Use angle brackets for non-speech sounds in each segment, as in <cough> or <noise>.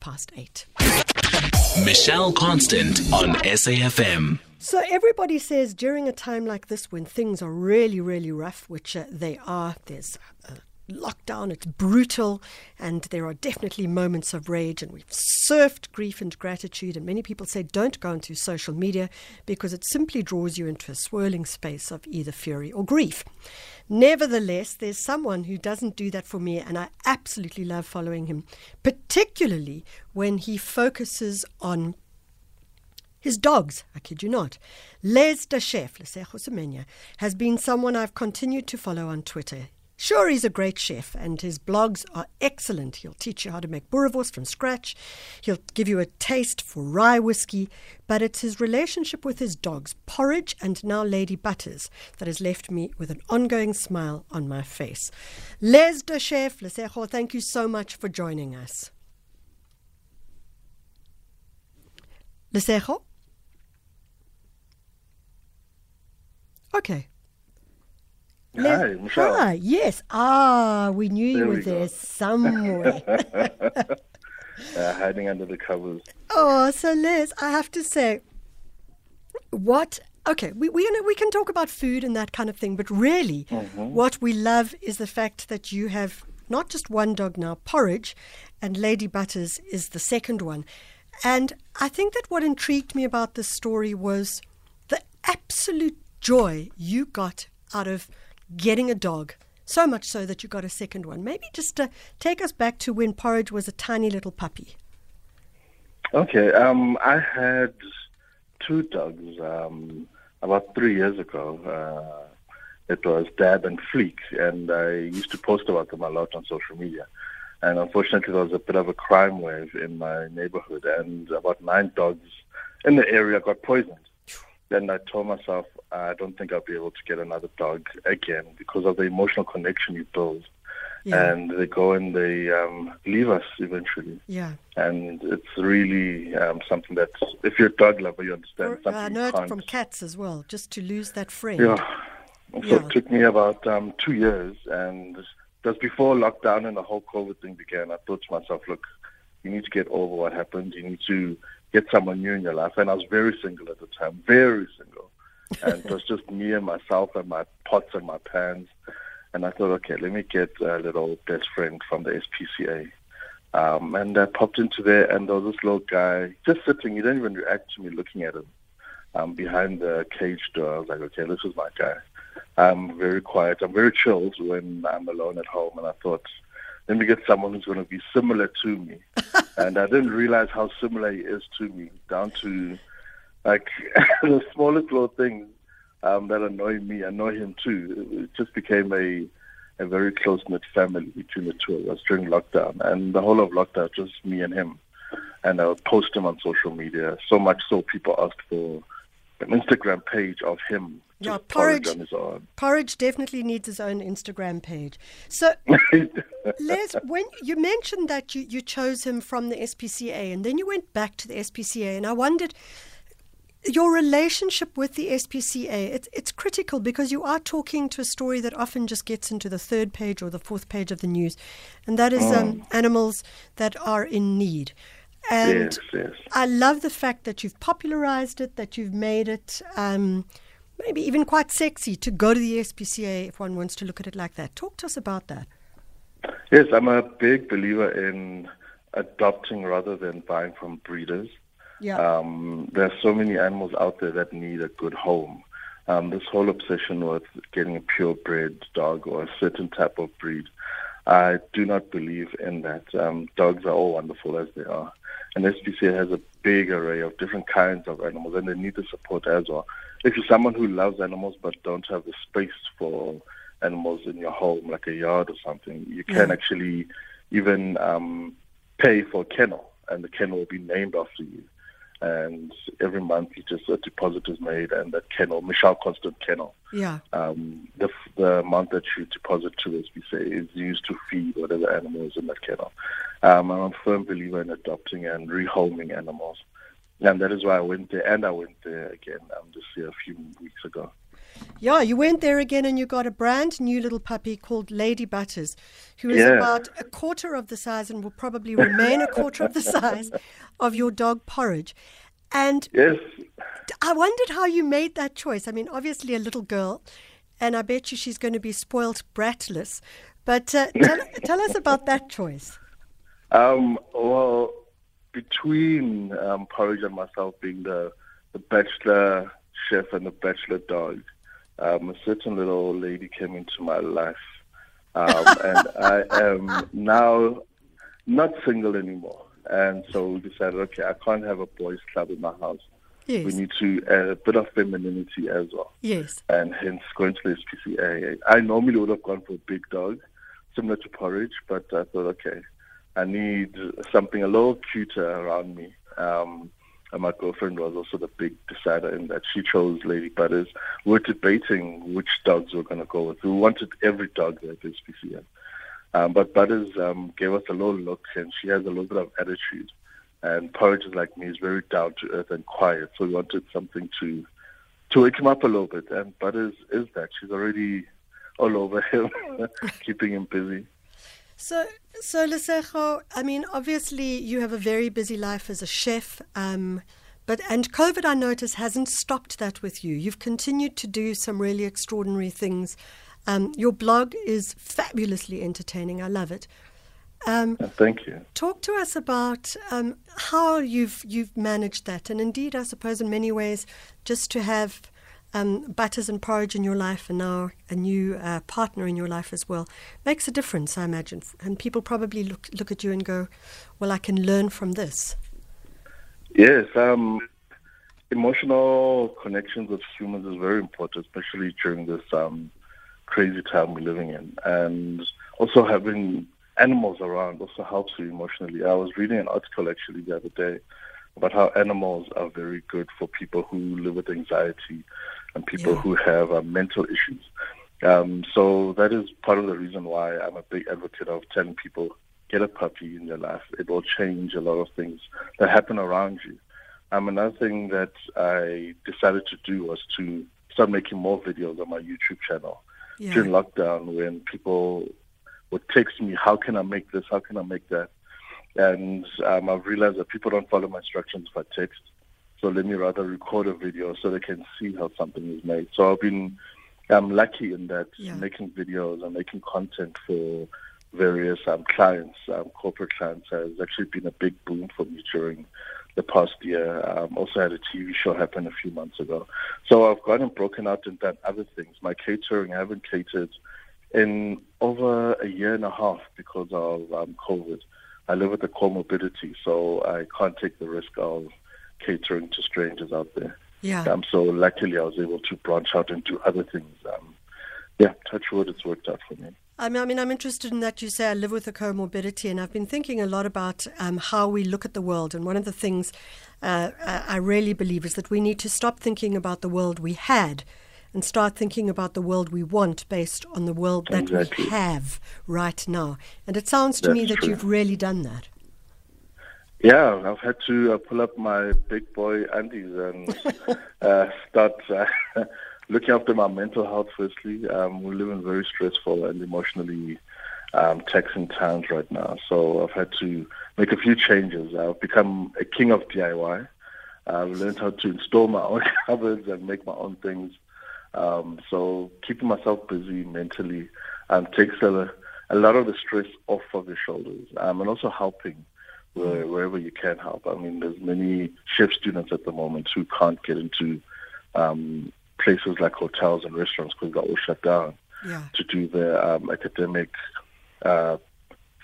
past eight. Michelle Constant on SAFM. So everybody says during a time like this when things are really, really rough, which uh, they are, there's uh, lockdown, it's brutal, and there are definitely moments of rage, and we've surfed grief and gratitude. And many people say don't go into social media because it simply draws you into a swirling space of either fury or grief. Nevertheless, there's someone who doesn't do that for me, and I absolutely love following him, particularly when he focuses on his dogs, I kid you not. Les Da Chef, Lesego Semenya, has been someone I've continued to follow on Twitter. Sure, he's a great chef, and his blogs are excellent. He'll teach you how to make boerewors from scratch. He'll give you a taste for rye whiskey, but it's his relationship with his dogs, Porridge and now Lady Butters, that has left me with an ongoing smile on my face. Les Da Chef, Lesego, thank you so much for joining us. Lesego? Okay. Hi, Michelle. Hi, yes. Ah, we knew you were we there <laughs> somewhere. Uh, hiding under the covers. oh, so Les, I have to say, what? Okay, we we we can talk about food and that kind of thing, but really, Mm-hmm. what we love is the fact that you have not just one dog now, Porridge, and Lady Butters is the second one. And I think that what intrigued me about this story was the absolute joy you got out of getting a dog. So much so that you got a second one. Maybe just uh, take us back to when Porridge was a tiny little puppy. Okay, um, I had two dogs um, about three years ago. Uh, it was Dab and Fleek, and I used to post about them a lot on social media. And unfortunately, there was a bit of a crime wave in my neighborhood, and about nine dogs in the area got poisoned. Then I told myself, I don't think I'll be able to get another dog again because of the emotional connection you build. Yeah. And they go and they um, leave us eventually Yeah. and it's really um, something that if you're a dog lover, you understand. Or, something I know it from cats as well, just to lose that friend. Yeah. So Yeah. it took me about um, two years, and just before lockdown and the whole COVID thing began, I thought to myself, look, you need to get over what happened. You need to get someone new in your life. And I was very single at the time, very single. And it was just me and myself and my pots and my pans. And I thought, okay, let me get a little best friend from the SPCA. Um, and I popped into there, and there was this little guy just sitting. He didn't even react to me looking at him um, behind the cage door. I was like, okay, this is my guy. I'm very quiet. I'm very chilled when I'm alone at home. And I thought, let me get someone who's going to be similar to me. <laughs> and I didn't realize how similar he is to me, down to like <laughs> the smallest little things um, that annoy me annoy him too. It just became a a very close knit family between the two of us during lockdown, and the whole of lockdown just me and him. And I would post him on social media so much so people asked for an Instagram page of him. Yeah, porridge porridge. on his own. Porridge definitely needs his own Instagram page. So, <laughs> Les, when you mentioned that you, you chose him from the SPCA and then you went back to the SPCA, and I wondered your relationship with the SPCA. It's, it's critical because you are talking to a story that often just gets into the third page or the fourth page of the news, and that is um, animals that are in need. And yes, yes. I love the fact that you've popularized it, that you've made it um, maybe even quite sexy to go to the SPCA if one wants to look at it like that. Talk to us about that. Yes, I'm a big believer in adopting rather than buying from breeders. Yeah. Um, there are so many animals out there that need a good home. Um, this whole obsession with getting a purebred dog or a certain type of breed, I do not believe in that. Um, dogs are all wonderful as they are. And SPCA has a big array of different kinds of animals, and they need the support as well. If you're someone who loves animals but don't have the space for animals in your home, like a yard or something, you can Yeah. actually even um, pay for a kennel, and the kennel will be named after you and every month you just a deposit is made and that kennel, Michelle Constant Kennel, Yeah. um, the, the amount that you deposit to SPCA is used to feed whatever animal is in that kennel. Um, I'm a firm believer in adopting and rehoming animals. And that is why I went there, and I went there again um, this year a few weeks ago. Yeah, you went there again and you got a brand new little puppy called Lady Butters, who is Yeah. about a quarter of the size and will probably remain a quarter of the size of your dog Porridge. And Yes, I wondered how you made that choice. I mean, obviously a little girl, and I bet you she's going to be spoilt bratless. But uh, tell, tell us about that choice. Um, well, between um, Porridge and myself being the, the bachelor chef and the bachelor dog, um, a certain little old lady came into my life. Um, <laughs> and I am now not single anymore. And so we decided, okay, I can't have a boys' club in my house. We need to add a bit of femininity as well. yes, and hence going to the SPCA. I normally would have gone for a big dog, similar to Porridge, but I thought, okay, I need something a little cuter around me. Um, and my girlfriend was also the big decider in that she chose Lady Butters. We were debating which dogs we were going to go with. We wanted every dog at SPCA. Um, but Butters um, gave us a little look, and she has a little bit of attitude. And Porridge is like me, is very down to earth and quiet. So we wanted something to to wake him up a little bit. And Butters is that. She's already all over him, <laughs> keeping him busy. So, so Lesego, I mean, obviously you have a very busy life as a chef, um, but and COVID, I notice, hasn't stopped that with you. You've continued to do some really extraordinary things. Um, your blog is fabulously entertaining. I love it. Um, And thank you. talk to us about um, how you've you've managed that, and indeed, I suppose in many ways, just to have um, butters and porridge in your life, and now a new uh, partner in your life as well, makes a difference, I imagine. And people probably look look at you and go, "Well, I can learn from this." Yes, um, emotional connections with humans is very important, especially during this um, crazy time we're living in. And also having animals around also helps you emotionally. I was reading an article actually the other day about how animals are very good for people who live with anxiety and people Yeah. who have uh, mental issues. Um, so that is part of the reason why I'm a big advocate of telling people get a puppy in your life. It will change a lot of things that happen around you. Um, another thing that I decided to do was to start making more videos on my YouTube channel Yeah. during lockdown when people would text me, how can I make this? How can I make that? And um, I've realized that people don't follow my instructions if I text. So let me rather record a video so they can see how something is made. So I've been I'm lucky in that Yeah. making videos and making content for various um, clients, um, corporate clients, has actually been a big boom for me during the past year. Um, also had a TV show happen a few months ago. So I've gone and broken out and done other things. My catering, I haven't catered in over a year and a half because of um, COVID. I live with a comorbidity, so I can't take the risk of catering to strangers out there. Yeah. Um, so luckily, I was able to branch out and do other things. Um, yeah, touch wood, it's worked out for me. I mean, I mean, I'm interested in that you say I live with a comorbidity, and I've been thinking a lot about um, how we look at the world. And one of the things uh, I I really believe is that we need to stop thinking about the world we had and start thinking about the world we want based on the world that Exactly. we have right now. And it sounds to me that true. you've really done that. Yeah, I've had to uh, pull up my big boy undies and <laughs> uh, start uh, <laughs> looking after my mental health. Firstly, um, we live in very stressful and emotionally um, taxing times right now, so I've had to make a few changes. I've become a king of DIY. I've learned how to install my own <laughs> cupboards and make my own things. Um, so keeping myself busy mentally um, takes a, a lot of the stress off of your shoulders, um, and also helping where, wherever you can help. I mean, there's many chef students at the moment who can't get into um, places like hotels and restaurants because they're all shut down Yeah. to do their um, academic, uh,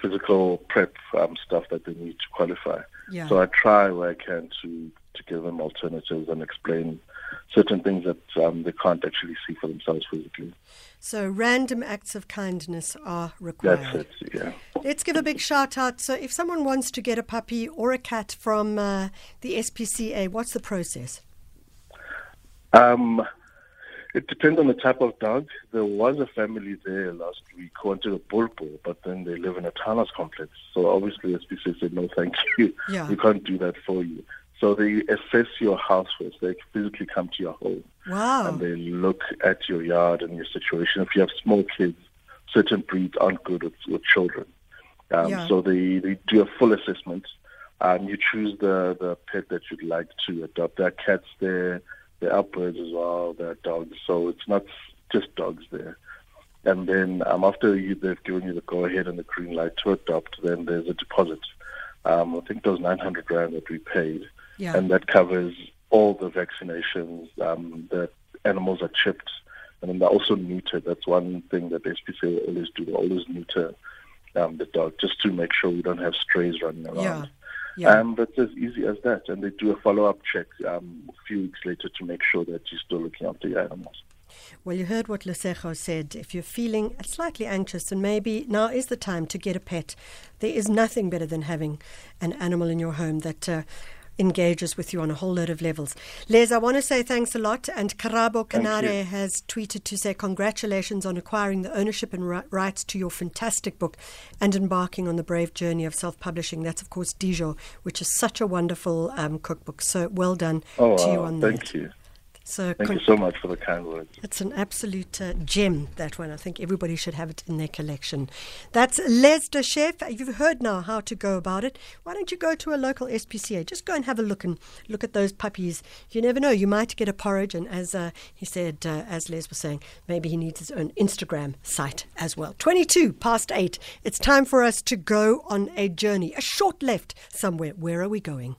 physical prep um, stuff that they need to qualify. Yeah. So I try where I can to to give them alternatives and explain certain things that um, they can't actually see for themselves physically. So random acts of kindness are required. That's it. Yeah. Let's give a big shout out. So, if someone wants to get a puppy or a cat from uh, the SPCA, what's the process? Um, it depends on the type of dog. There was a family there last week who wanted a bulbul, but then they live in a townhouse complex. So obviously SPCA said, no, thank you. Yeah. We can't do that for you. So they assess your house first. They physically come to your home Wow. And they look at your yard and your situation. If you have small kids, certain breeds aren't good with, with children. Um, Yeah. So they, they do a full assessment. Um, you choose the, the pet that you'd like to adopt. There are cats there, there are birds as well, there are dogs. So it's not just dogs there. And then um, after you, they've given you the go-ahead and the green light to adopt, then there's a deposit. Um, I think those 900 rand that we paid, Yeah. and that covers all the vaccinations. Um, the animals are chipped, and then they're also neutered. That's one thing that SPCA always do. They always neuter um, the dog just to make sure we don't have strays running around. Yeah. Yeah. Um, it's as easy as that, and they do a follow-up check um, a few weeks later to make sure that you're still looking after your animals. Well, you heard what Lesego said. If you're feeling slightly anxious and maybe now is the time to get a pet, there is nothing better than having an animal in your home that uh, engages with you on a whole load of levels. Les, I want to say thanks a lot. And Thank Canare has tweeted to say congratulations on acquiring the ownership and ri- rights to your fantastic book and embarking on the brave journey of self publishing. That's, of course, Dijon, which is such a wonderful um, cookbook. So well done Oh, to you on thank that. Thank you. So Thank con- you so much for the kind words. it's an absolute uh, gem, that one. I think everybody should have it in their collection. That's Les Da Chef. You've heard now how to go about it. Why don't you go to a local SPCA? Just go and have a look and look at those puppies. You never know. You might get a porridge. And as uh, he said, uh, as Les was saying, maybe he needs his own Instagram site as well. 22 past 8. It's time for us to go on a journey, a short left somewhere. Where are we going?